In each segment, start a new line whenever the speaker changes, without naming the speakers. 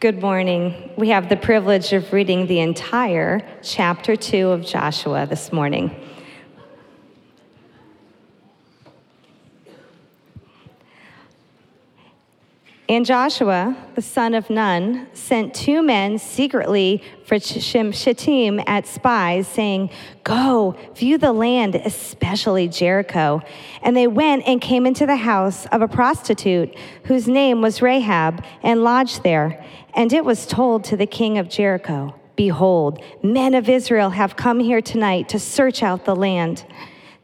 Good morning. We have the privilege of reading the entire chapter 2 of Joshua this morning. And Joshua, the son of Nun, sent two men secretly for Shittim at spies, saying, Go, view the land, especially Jericho. And they went and came into the house of a prostitute whose name was Rahab, and lodged there. And it was told to the king of Jericho, Behold, men of Israel have come here tonight to search out the land.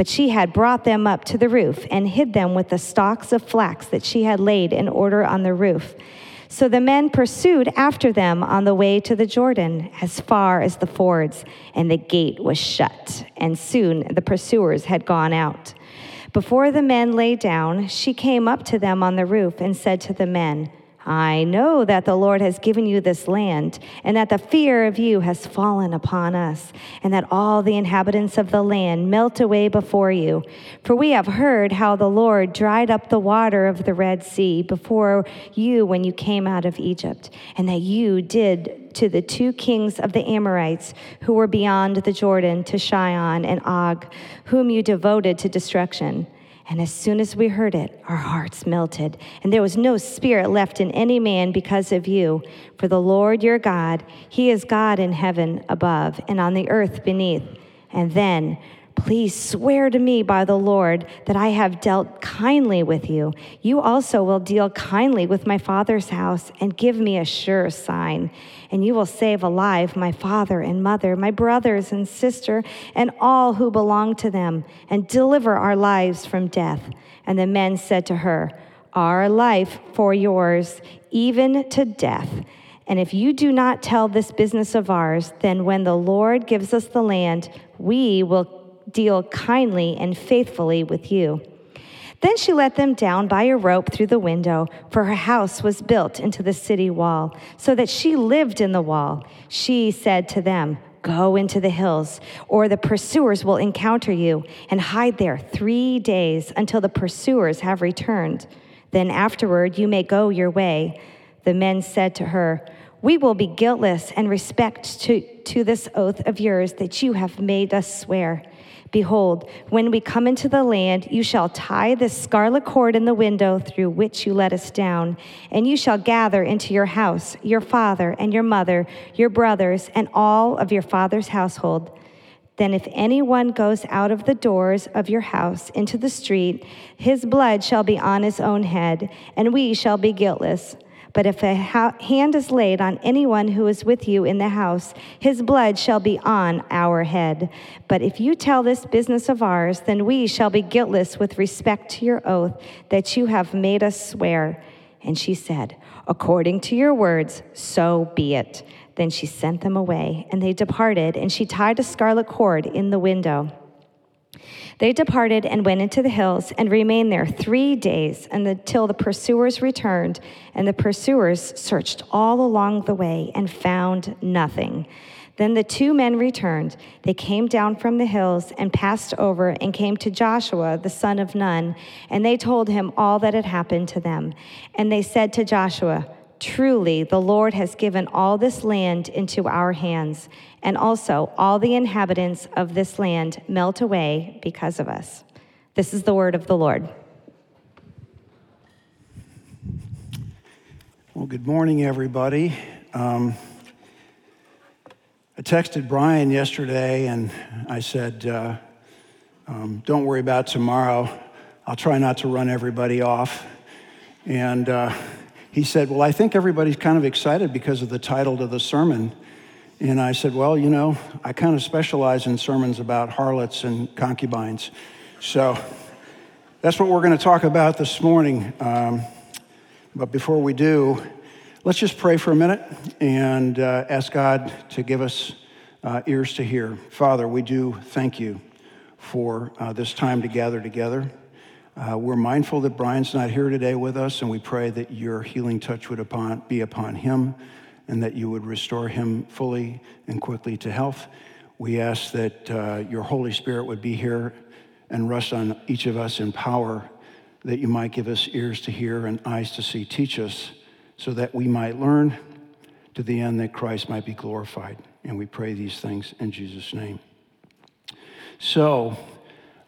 But she had brought them up to the roof and hid them with the stalks of flax that she had laid in order on the roof. So the men pursued after them on the way to the Jordan, as far as the fords, and the gate was shut, and soon the pursuers had gone out. Before the men lay down, she came up to them on the roof and said to the men, I know that the Lord has given you this land, and that the fear of you has fallen upon us, and that all the inhabitants of the land melt away before you. For we have heard how the Lord dried up the water of the Red Sea before you when you came out of Egypt, and that you did to the two kings of the Amorites who were beyond the Jordan, to Sihon and Og, whom you devoted to destruction. And as soon as we heard it, our hearts melted, and there was no spirit left in any man because of you. For the Lord your God, He is God in heaven above and on the earth beneath. And then Please swear to me by the Lord that I have dealt kindly with you. You also will deal kindly with my father's house and give me a sure sign. And you will save alive my father and mother, my brothers and sister, and all who belong to them, and deliver our lives from death. And the men said to her, Our life for yours, even to death. And if you do not tell this business of ours, then when the Lord gives us the land, we will deal kindly and faithfully with you. Then she let them down by a rope through the window, for her house was built into the city wall, so that she lived in the wall. She said to them, Go into the hills, or the pursuers will encounter you, and hide there three days until the pursuers have returned. Then afterward you may go your way. The men said to her, We will be guiltless and respect to, to this oath of yours that you have made us swear. Behold, when we come into the land, you shall tie this scarlet cord in the window through which you let us down, and you shall gather into your house your father and your mother, your brothers, and all of your father's household. Then, if anyone goes out of the doors of your house into the street, his blood shall be on his own head, and we shall be guiltless. But if a hand is laid on anyone who is with you in the house, his blood shall be on our head. But if you tell this business of ours, then we shall be guiltless with respect to your oath that you have made us swear. And she said, According to your words, so be it. Then she sent them away, and they departed, and she tied a scarlet cord in the window. They departed and went into the hills and remained there three days until the pursuers returned. And the pursuers searched all along the way and found nothing. Then the two men returned. They came down from the hills and passed over and came to Joshua, the son of Nun, and they told him all that had happened to them. And they said to Joshua, Truly, the Lord has given all this land into our hands, and also all the inhabitants of this land melt away because of us. This is the word of the Lord.
Well, good morning, everybody. Um, I texted Brian yesterday and I said, uh, um, Don't worry about tomorrow. I'll try not to run everybody off. And uh, he said, Well, I think everybody's kind of excited because of the title to the sermon. And I said, Well, you know, I kind of specialize in sermons about harlots and concubines. So that's what we're going to talk about this morning. Um, but before we do, Let's just pray for a minute and uh, ask God to give us uh, ears to hear. Father, we do thank you for uh, this time to gather together. Uh, we're mindful that Brian's not here today with us, and we pray that your healing touch would upon, be upon him and that you would restore him fully and quickly to health. We ask that uh, your Holy Spirit would be here and rest on each of us in power, that you might give us ears to hear and eyes to see. Teach us so that we might learn to the end that Christ might be glorified. And we pray these things in Jesus' name. So,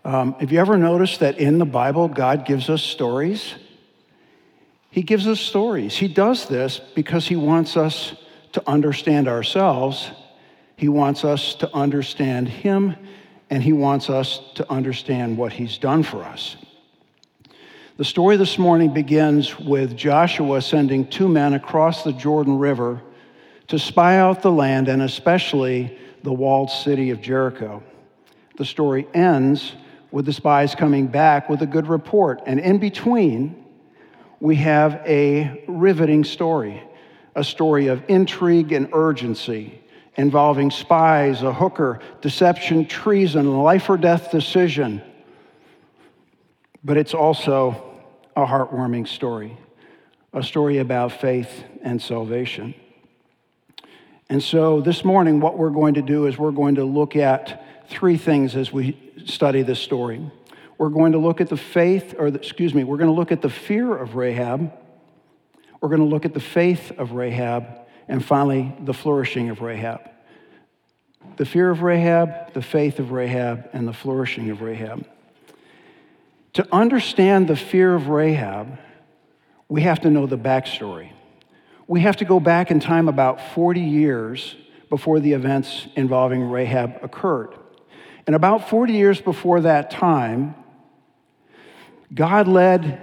um, have you ever noticed that in the Bible, God gives us stories? He gives us stories. He does this because He wants us to understand ourselves, He wants us to understand Him, and He wants us to understand what He's done for us. The story this morning begins with Joshua sending two men across the Jordan River to spy out the land and especially the walled city of Jericho. The story ends with the spies coming back with a good report. And in between, we have a riveting story a story of intrigue and urgency involving spies, a hooker, deception, treason, life or death decision but it's also a heartwarming story, a story about faith and salvation. And so this morning, what we're going to do is we're going to look at three things as we study this story. We're going to look at the faith, or the, excuse me, we're going to look at the fear of Rahab. We're going to look at the faith of Rahab, and finally, the flourishing of Rahab. The fear of Rahab, the faith of Rahab, and the flourishing of Rahab. To understand the fear of Rahab, we have to know the backstory. We have to go back in time about 40 years before the events involving Rahab occurred. And about 40 years before that time, God led,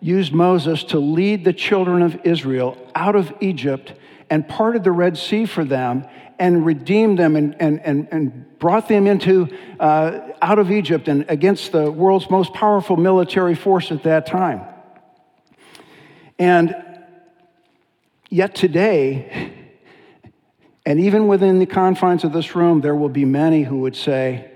used Moses to lead the children of Israel out of Egypt and parted the Red Sea for them and redeemed them and, and, and, and brought them into, uh, out of Egypt and against the world's most powerful military force at that time. And yet today, and even within the confines of this room, there will be many who would say,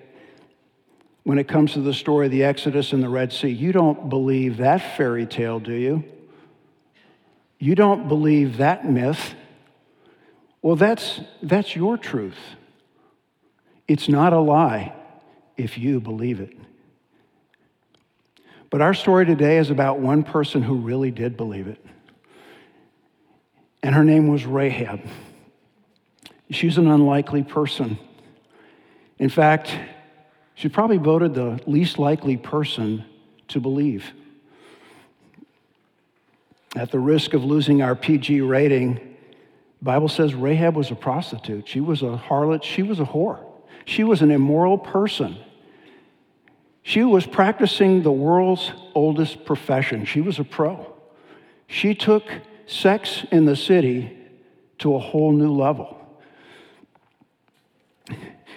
when it comes to the story of the Exodus and the Red Sea, you don't believe that fairy tale, do you? You don't believe that myth. Well, that's, that's your truth. It's not a lie if you believe it. But our story today is about one person who really did believe it. And her name was Rahab. She's an unlikely person. In fact, she probably voted the least likely person to believe. At the risk of losing our PG rating, Bible says Rahab was a prostitute. She was a harlot. She was a whore. She was an immoral person. She was practicing the world's oldest profession. She was a pro. She took sex in the city to a whole new level.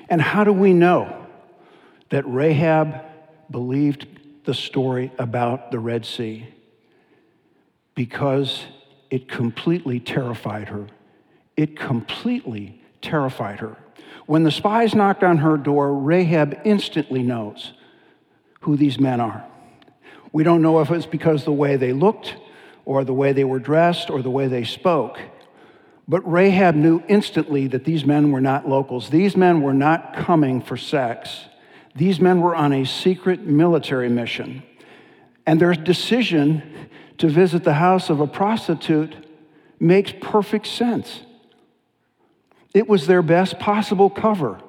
And how do we know that Rahab believed the story about the Red Sea? Because it completely terrified her it completely terrified her. When the spies knocked on her door, Rahab instantly knows who these men are. We don't know if it's because the way they looked, or the way they were dressed, or the way they spoke. But Rahab knew instantly that these men were not locals. These men were not coming for sex. These men were on a secret military mission. And their decision to visit the house of a prostitute makes perfect sense. It was their best possible cover.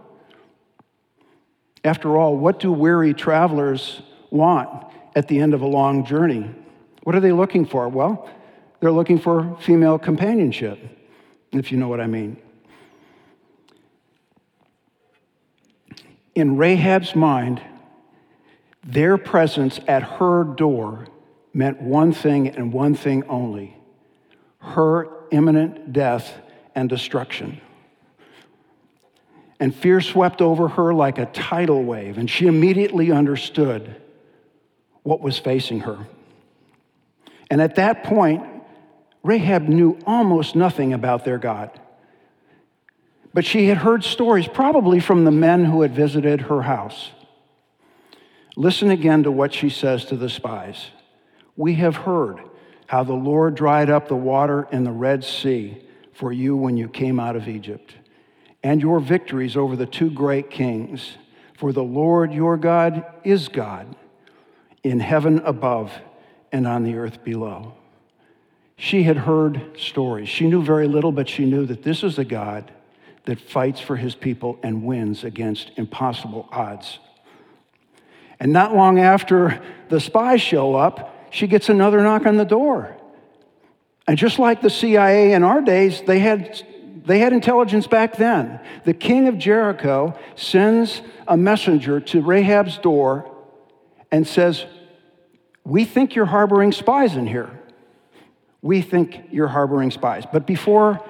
After all, what do weary travelers want at the end of a long journey? What are they looking for? Well, they're looking for female companionship, if you know what I mean. In Rahab's mind, their presence at her door meant one thing and one thing only her imminent death and destruction and fear swept over her like a tidal wave, and she immediately understood what was facing her. And at that point, Rahab knew almost nothing about their God. But she had heard stories, probably from the men who had visited her house. Listen again to what she says to the spies. We have heard how the Lord dried up the water in the Red Sea for you when you came out of Egypt, and your victories over the two great kings. For the Lord your God is God in heaven above and on the earth below. She had heard stories. She knew very little, but she knew that this is a God that fights for his people and wins against impossible odds. And not long after the spies show up, she gets another knock on the door. And just like the CIA in our days, they had, they had intelligence back then. The king of Jericho sends a messenger to Rahab's door and says, We think you're harboring spies in here. We think you're harboring spies. But before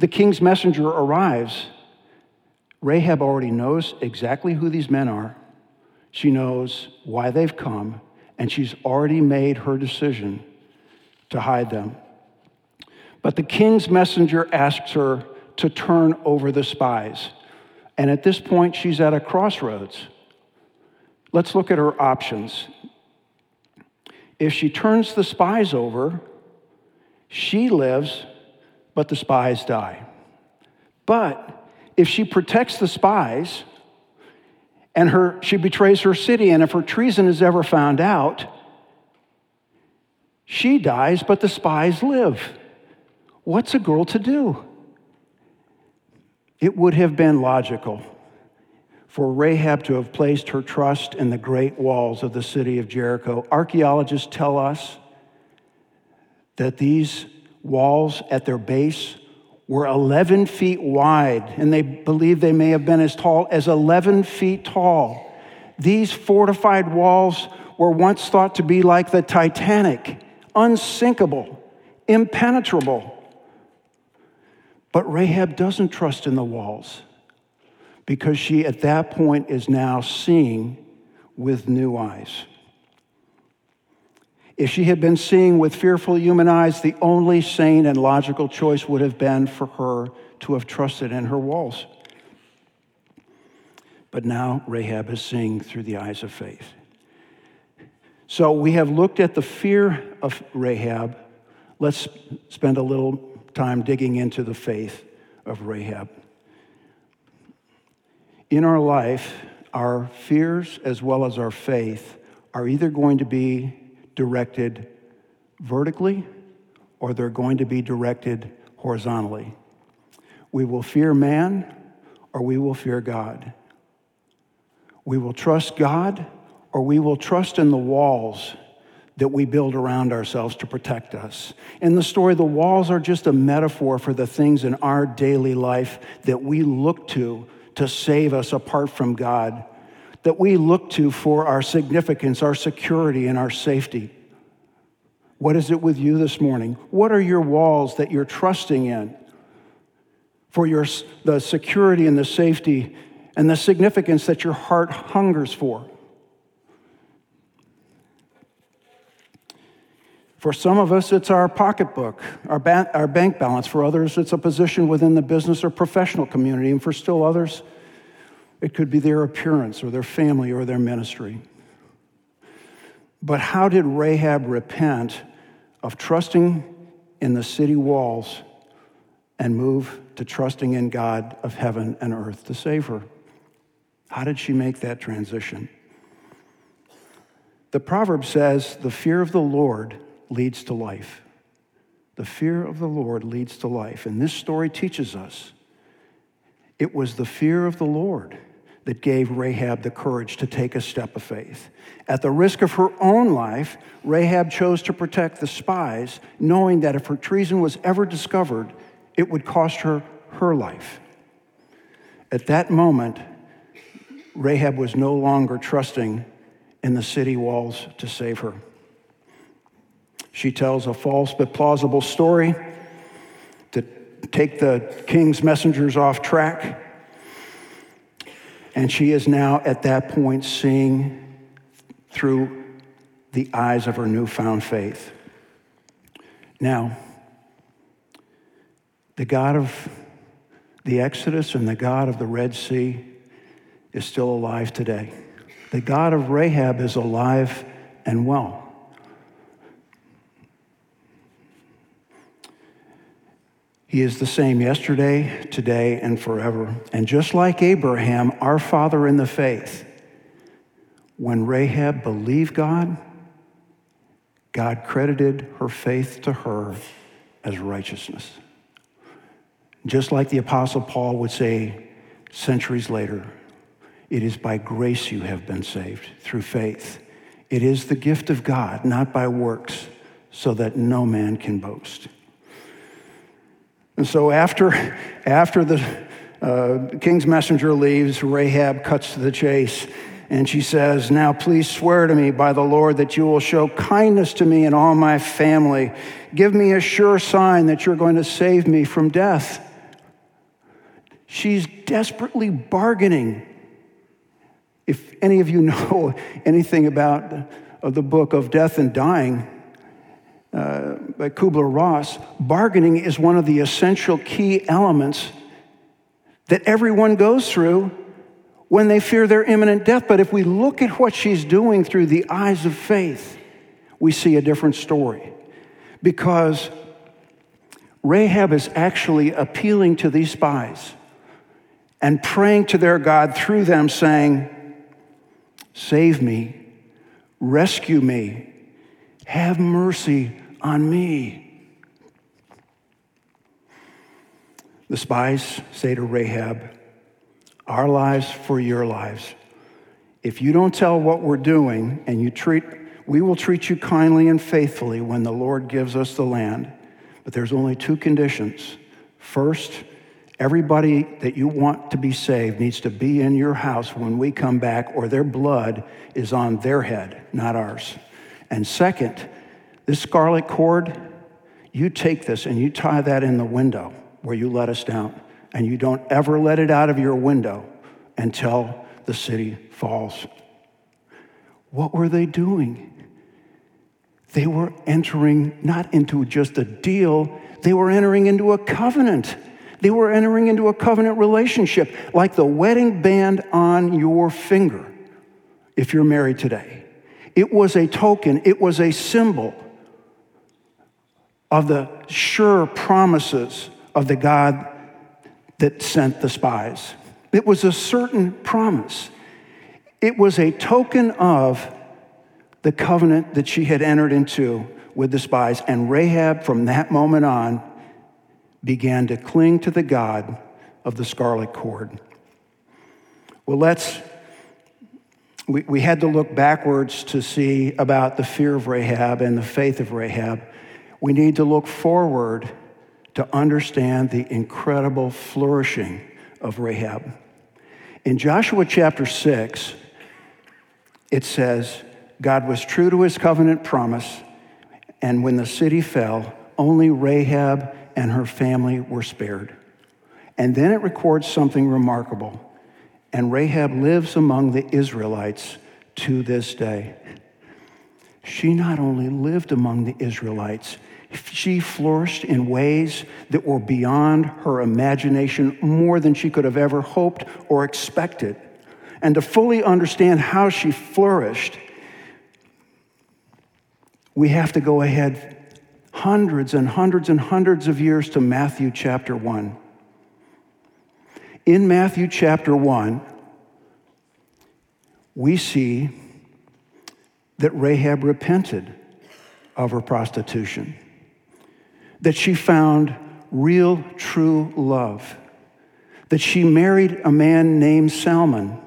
the king's messenger arrives, Rahab already knows exactly who these men are. She knows why they've come, and she's already made her decision to hide them. But the king's messenger asks her to turn over the spies. And at this point, she's at a crossroads. Let's look at her options. If she turns the spies over, she lives but the spies die. But if she protects the spies and her, she betrays her city, and if her treason is ever found out, she dies, but the spies live. What's a girl to do? It would have been logical for Rahab to have placed her trust in the great walls of the city of Jericho. Archaeologists tell us that these walls at their base were 11 feet wide, and they believe they may have been as tall as 11 feet tall. These fortified walls were once thought to be like the Titanic, unsinkable, impenetrable. But Rahab doesn't trust in the walls because she, at that point, is now seeing with new eyes. If she had been seeing with fearful human eyes, the only sane and logical choice would have been for her to have trusted in her walls. But now Rahab is seeing through the eyes of faith. So we have looked at the fear of Rahab. Let's spend a little time digging into the faith of Rahab. In our life, our fears as well as our faith are either going to be directed vertically or they're going to be directed horizontally. We will fear man or we will fear God. We will trust God or we will trust in the walls that we build around ourselves to protect us. In the story, the walls are just a metaphor for the things in our daily life that we look to to save us apart from God that we look to for our significance, our security, and our safety. What is it with you this morning? What are your walls that you're trusting in for your, the security and the safety and the significance that your heart hungers for? For some of us, it's our pocketbook, our, ba- our bank balance. For others, it's a position within the business or professional community. And for still others, it could be their appearance or their family or their ministry. But how did Rahab repent of trusting in the city walls and move to trusting in God of heaven and earth to save her? How did she make that transition? The proverb says, The fear of the Lord leads to life. The fear of the Lord leads to life. And this story teaches us it was the fear of the Lord that gave Rahab the courage to take a step of faith. At the risk of her own life, Rahab chose to protect the spies, knowing that if her treason was ever discovered, it would cost her her life. At that moment, Rahab was no longer trusting in the city walls to save her. She tells a false but plausible story to take the king's messengers off track and she is now at that point seeing through the eyes of her newfound faith. Now, The God of the Exodus and the God of the Red Sea is still alive today. The God of Rahab is alive and well. He is the same yesterday, today, and forever. And just like Abraham, our father in the faith, when Rahab believed God, God credited her faith to her as righteousness. Just like the Apostle Paul would say centuries later, it is by grace you have been saved through faith. It is the gift of God, not by works, so that no man can boast. And so after, after the uh, king's messenger leaves, Rahab cuts to the chase. And she says, Now please swear to me by the Lord that you will show kindness to me and all my family. Give me a sure sign that you're going to save me from death. She's desperately bargaining. If any of you know anything about the book of Death and Dying, uh, by Kubler Ross, bargaining is one of the essential key elements that everyone goes through when they fear their imminent death. But if we look at what she's doing through the eyes of faith, we see a different story. Because Rahab is actually appealing to these spies and praying to their God through them, saying, Save me, rescue me, have mercy on me. The spies say to Rahab, Our lives for your lives. If you don't tell what we're doing and you treat, we will treat you kindly and faithfully when the Lord gives us the land. But there's only two conditions. First, everybody that you want to be saved needs to be in your house when we come back, or their blood is on their head, not ours. And second, this scarlet cord, you take this and you tie that in the window where you let us down. And you don't ever let it out of your window until the city falls. What were they doing? They were entering not into just a deal, they were entering into a covenant. They were entering into a covenant relationship, like the wedding band on your finger, if you're married today. It was a token, it was a symbol of the sure promises of the God that sent the spies. It was a certain promise. It was a token of the covenant that she had entered into with the spies. And Rahab, from that moment on, began to cling to the God of the scarlet cord. Well, let's we, we had to look backwards to see about the fear of Rahab and the faith of Rahab. We need to look forward to understand the incredible flourishing of Rahab. In Joshua chapter 6, it says, God was true to his covenant promise, and when the city fell, only Rahab and her family were spared. And then it records something remarkable and Rahab lives among the Israelites to this day. She not only lived among the Israelites, she flourished in ways that were beyond her imagination, more than she could have ever hoped or expected. And to fully understand how she flourished, we have to go ahead hundreds and hundreds and hundreds of years to Matthew chapter 1. In Matthew chapter 1, we see that Rahab repented of her prostitution, that she found real, true love, that she married a man named Salmon,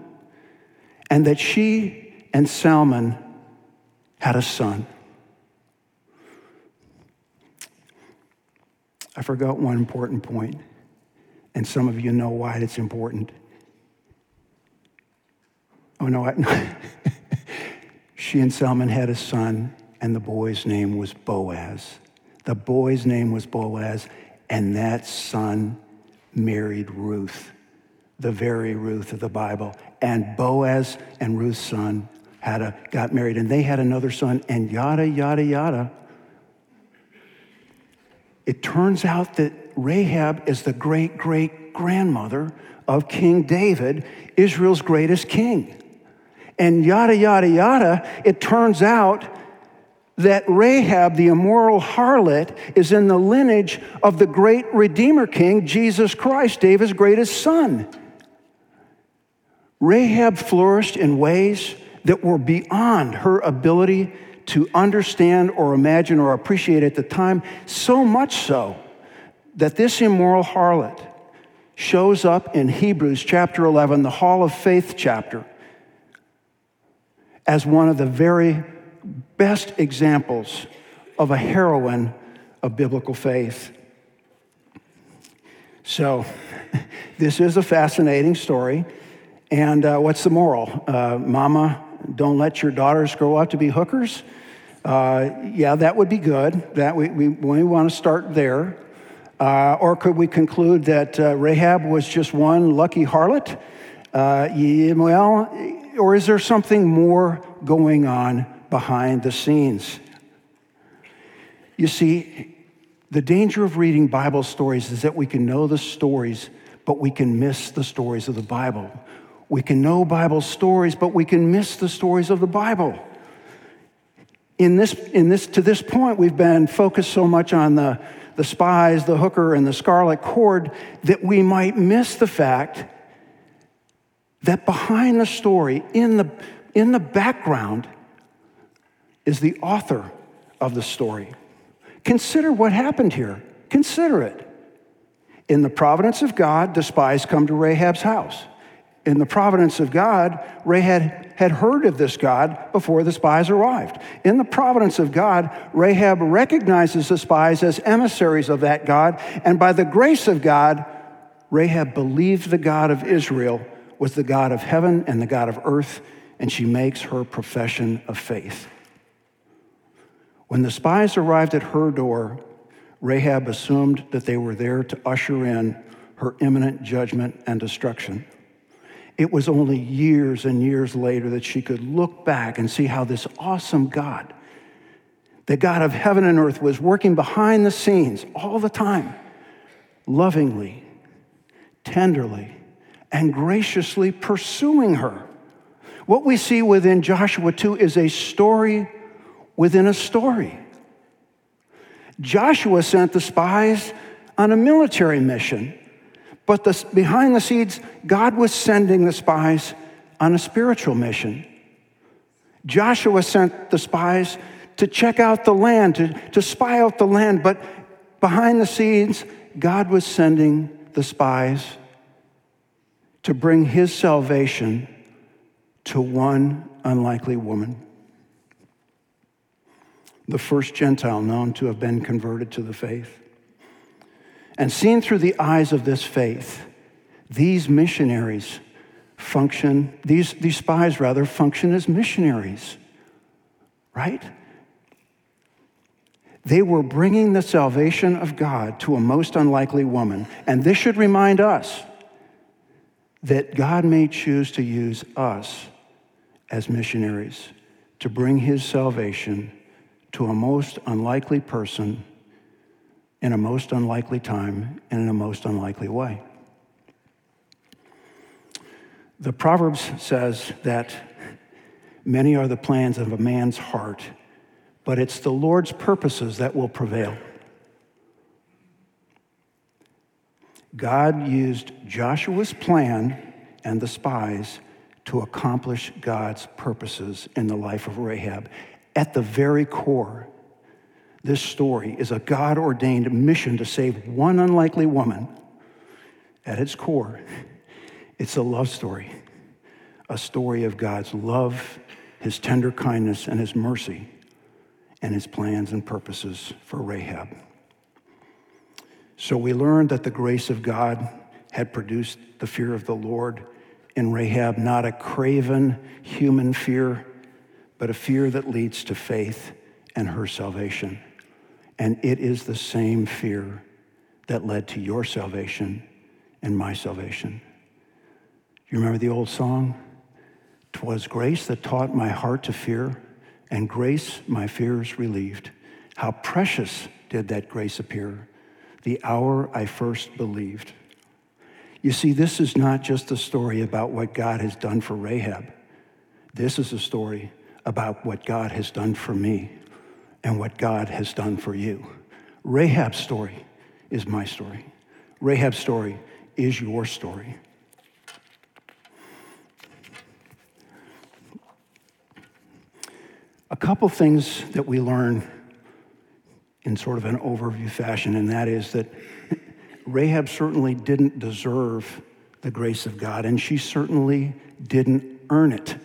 and that she and Salmon had a son. I forgot one important point and some of you know why it's important. Oh, no, I, she and Salmon had a son, and the boy's name was Boaz. The boy's name was Boaz, and that son married Ruth, the very Ruth of the Bible. And Boaz and Ruth's son had a, got married, and they had another son, and yada, yada, yada. It turns out that Rahab is the great great grandmother of King David, Israel's greatest king. And yada, yada, yada, it turns out that Rahab, the immoral harlot, is in the lineage of the great Redeemer King, Jesus Christ, David's greatest son. Rahab flourished in ways that were beyond her ability to understand or imagine or appreciate at the time, so much so that this immoral harlot shows up in Hebrews chapter 11, the Hall of Faith chapter, as one of the very best examples of a heroine of biblical faith. So, this is a fascinating story. And uh, what's the moral? Uh, mama, don't let your daughters grow up to be hookers. Uh, yeah, that would be good. That we, we, we want to start there. Uh, or could we conclude that uh, Rahab was just one lucky harlot? Uh, yeah, well, or is there something more going on behind the scenes? You see, the danger of reading Bible stories is that we can know the stories, but we can miss the stories of the Bible. We can know Bible stories, but we can miss the stories of the Bible. In this, in this, to this point, we've been focused so much on the the spies, the hooker, and the scarlet cord, that we might miss the fact that behind the story, in the, in the background, is the author of the story. Consider what happened here. Consider it. In the providence of God, the spies come to Rahab's house in the providence of God, Rahab had heard of this God before the spies arrived. In the providence of God, Rahab recognizes the spies as emissaries of that God, and by the grace of God, Rahab believed the God of Israel was the God of heaven and the God of earth, and she makes her profession of faith. When the spies arrived at her door, Rahab assumed that they were there to usher in her imminent judgment and destruction. It was only years and years later that she could look back and see how this awesome God, the God of heaven and earth, was working behind the scenes all the time, lovingly, tenderly, and graciously pursuing her. What we see within Joshua 2 is a story within a story. Joshua sent the spies on a military mission but the, behind the scenes, God was sending the spies on a spiritual mission. Joshua sent the spies to check out the land, to, to spy out the land, but behind the scenes, God was sending the spies to bring his salvation to one unlikely woman. The first Gentile known to have been converted to the faith. And seen through the eyes of this faith, these missionaries function, these, these spies rather, function as missionaries, right? They were bringing the salvation of God to a most unlikely woman. And this should remind us that God may choose to use us as missionaries to bring his salvation to a most unlikely person in a most unlikely time and in a most unlikely way. The Proverbs says that many are the plans of a man's heart, but it's the Lord's purposes that will prevail. God used Joshua's plan and the spies to accomplish God's purposes in the life of Rahab. At the very core, this story is a God ordained mission to save one unlikely woman. At its core, it's a love story, a story of God's love, his tender kindness, and his mercy, and his plans and purposes for Rahab. So we learned that the grace of God had produced the fear of the Lord in Rahab, not a craven human fear, but a fear that leads to faith and her salvation. And it is the same fear that led to your salvation and my salvation. You remember the old song? Twas grace that taught my heart to fear, and grace my fears relieved. How precious did that grace appear! the hour I first believed. You see, this is not just a story about what God has done for Rahab. This is a story about what God has done for me and what God has done for you. Rahab's story is my story. Rahab's story is your story. A couple things that we learn in sort of an overview fashion, and that is that Rahab certainly didn't deserve the grace of God, and she certainly didn't earn it.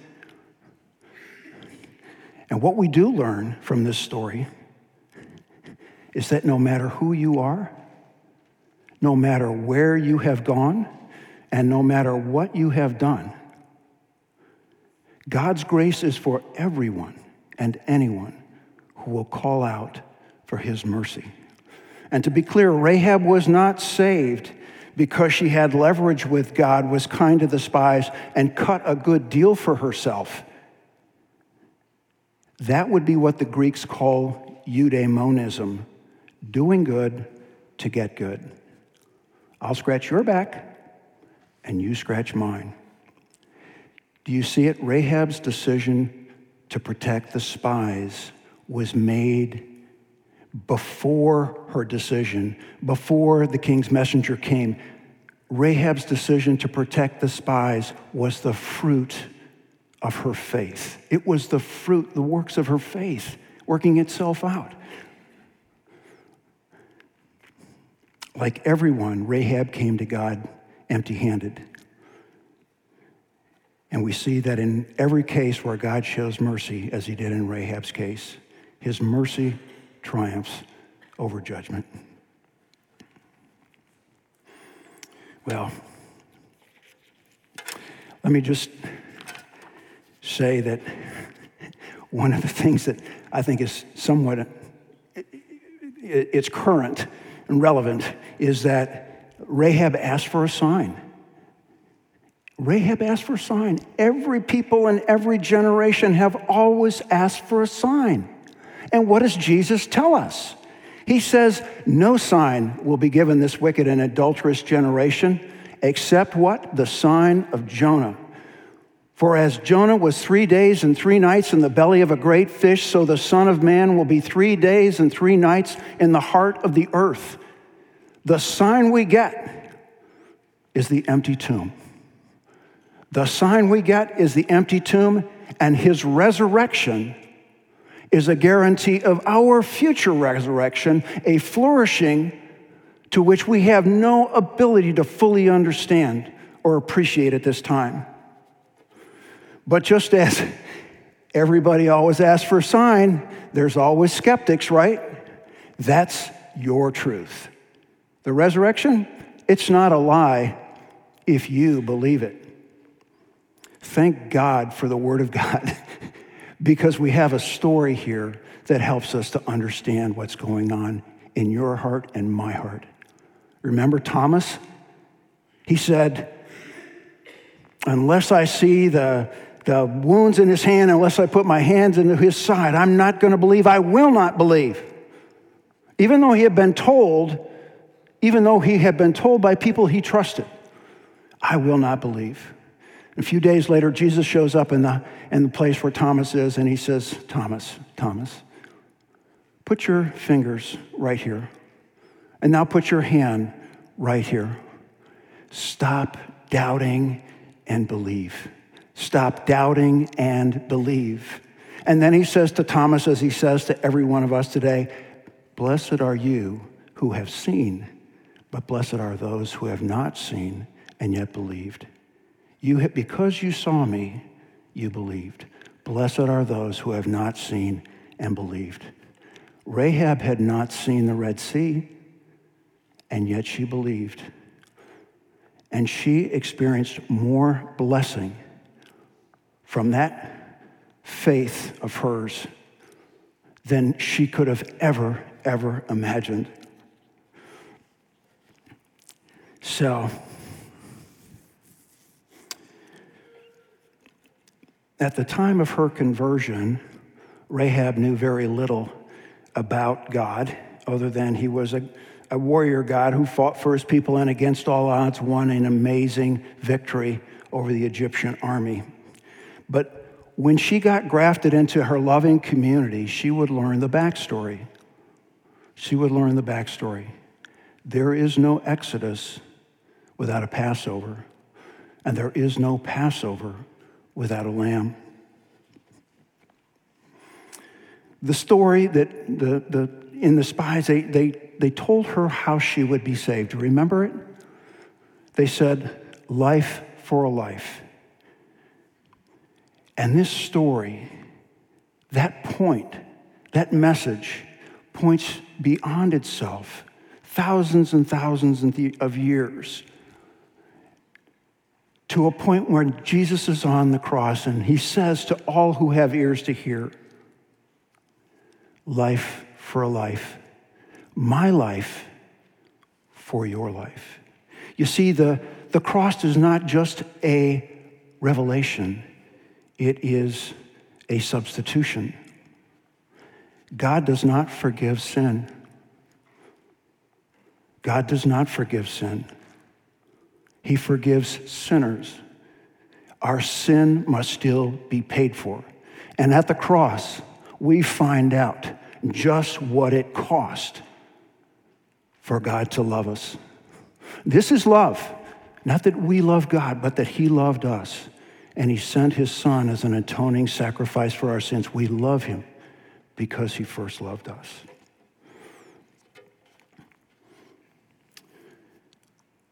And what we do learn from this story is that no matter who you are, no matter where you have gone, and no matter what you have done, God's grace is for everyone and anyone who will call out for his mercy. And to be clear, Rahab was not saved because she had leverage with God, was kind to the spies, and cut a good deal for herself. That would be what the Greeks call eudaimonism doing good to get good. I'll scratch your back and you scratch mine. Do you see it? Rahab's decision to protect the spies was made before her decision, before the king's messenger came. Rahab's decision to protect the spies was the fruit of her faith. It was the fruit, the works of her faith working itself out. Like everyone, Rahab came to God empty handed. And we see that in every case where God shows mercy, as he did in Rahab's case, his mercy triumphs over judgment. Well, let me just say that one of the things that I think is somewhat it's current and relevant is that Rahab asked for a sign. Rahab asked for a sign. Every people in every generation have always asked for a sign. And what does Jesus tell us? He says, No sign will be given this wicked and adulterous generation except what? The sign of Jonah. For as Jonah was three days and three nights in the belly of a great fish, so the Son of Man will be three days and three nights in the heart of the earth. The sign we get is the empty tomb. The sign we get is the empty tomb, and his resurrection is a guarantee of our future resurrection, a flourishing to which we have no ability to fully understand or appreciate at this time. But just as everybody always asks for a sign, there's always skeptics, right? That's your truth. The resurrection, it's not a lie if you believe it. Thank God for the Word of God because we have a story here that helps us to understand what's going on in your heart and my heart. Remember Thomas? He said, Unless I see the the wounds in his hand unless I put my hands into his side. I'm not going to believe. I will not believe. Even though he had been told, even though he had been told by people he trusted, I will not believe. A few days later, Jesus shows up in the, in the place where Thomas is, and he says, Thomas, Thomas, put your fingers right here. And now put your hand right here. Stop doubting and believe. Stop doubting and believe. And then he says to Thomas, as he says to every one of us today, Blessed are you who have seen, but blessed are those who have not seen and yet believed. You have, because you saw me, you believed. Blessed are those who have not seen and believed. Rahab had not seen the Red Sea, and yet she believed. And she experienced more blessing from that faith of hers than she could have ever, ever imagined. So, at the time of her conversion, Rahab knew very little about God other than he was a, a warrior God who fought for his people and against all odds won an amazing victory over the Egyptian army. But when she got grafted into her loving community, she would learn the backstory. She would learn the backstory. There is no Exodus without a Passover, and there is no Passover without a lamb. The story that the, the, in the spies, they, they, they told her how she would be saved. Remember it? They said, life for a life. And this story, that point, that message, points beyond itself, thousands and thousands of years, to a point where Jesus is on the cross and he says to all who have ears to hear, Life for a life, my life for your life. You see, the, the cross is not just a revelation, it is a substitution. God does not forgive sin. God does not forgive sin. He forgives sinners. Our sin must still be paid for. And at the cross, we find out just what it cost for God to love us. This is love. Not that we love God, but that He loved us. And He sent His Son as an atoning sacrifice for our sins. We love Him because He first loved us.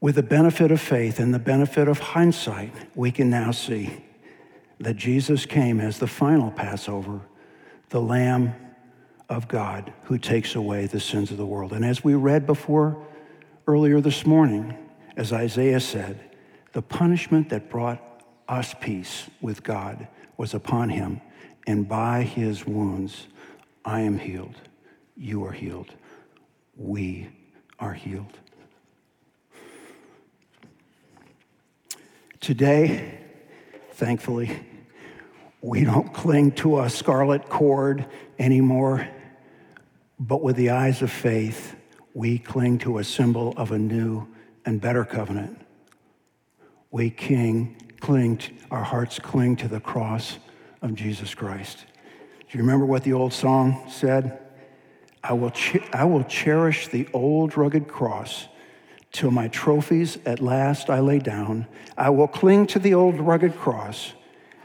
With the benefit of faith and the benefit of hindsight, we can now see that Jesus came as the final Passover, the Lamb of God who takes away the sins of the world. And as we read before earlier this morning, as Isaiah said, the punishment that brought us peace with God was upon him, and by his wounds I am healed. You are healed. We are healed. Today, thankfully, we don't cling to a scarlet cord anymore, but with the eyes of faith, we cling to a symbol of a new and better covenant. We king, cling, our hearts cling to the cross of Jesus Christ. Do you remember what the old song said? I will, I will cherish the old rugged cross till my trophies at last I lay down. I will cling to the old rugged cross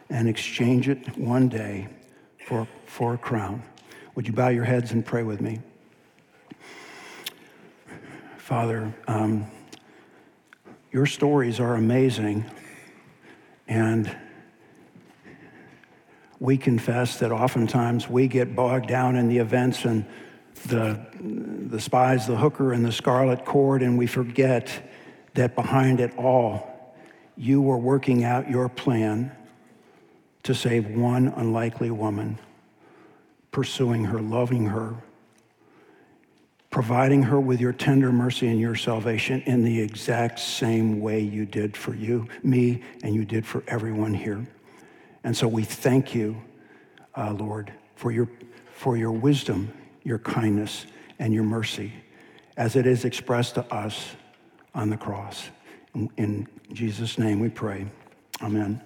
and exchange it one day for, for a crown. Would you bow your heads and pray with me? Father, um, your stories are amazing, and we confess that oftentimes we get bogged down in the events and the, the spies, the hooker, and the scarlet cord, and we forget that behind it all, you were working out your plan to save one unlikely woman, pursuing her, loving her, providing her with your tender mercy and your salvation in the exact same way you did for you, me, and you did for everyone here. And so we thank you, uh, Lord, for your, for your wisdom, your kindness, and your mercy as it is expressed to us on the cross. In, in Jesus' name we pray. Amen.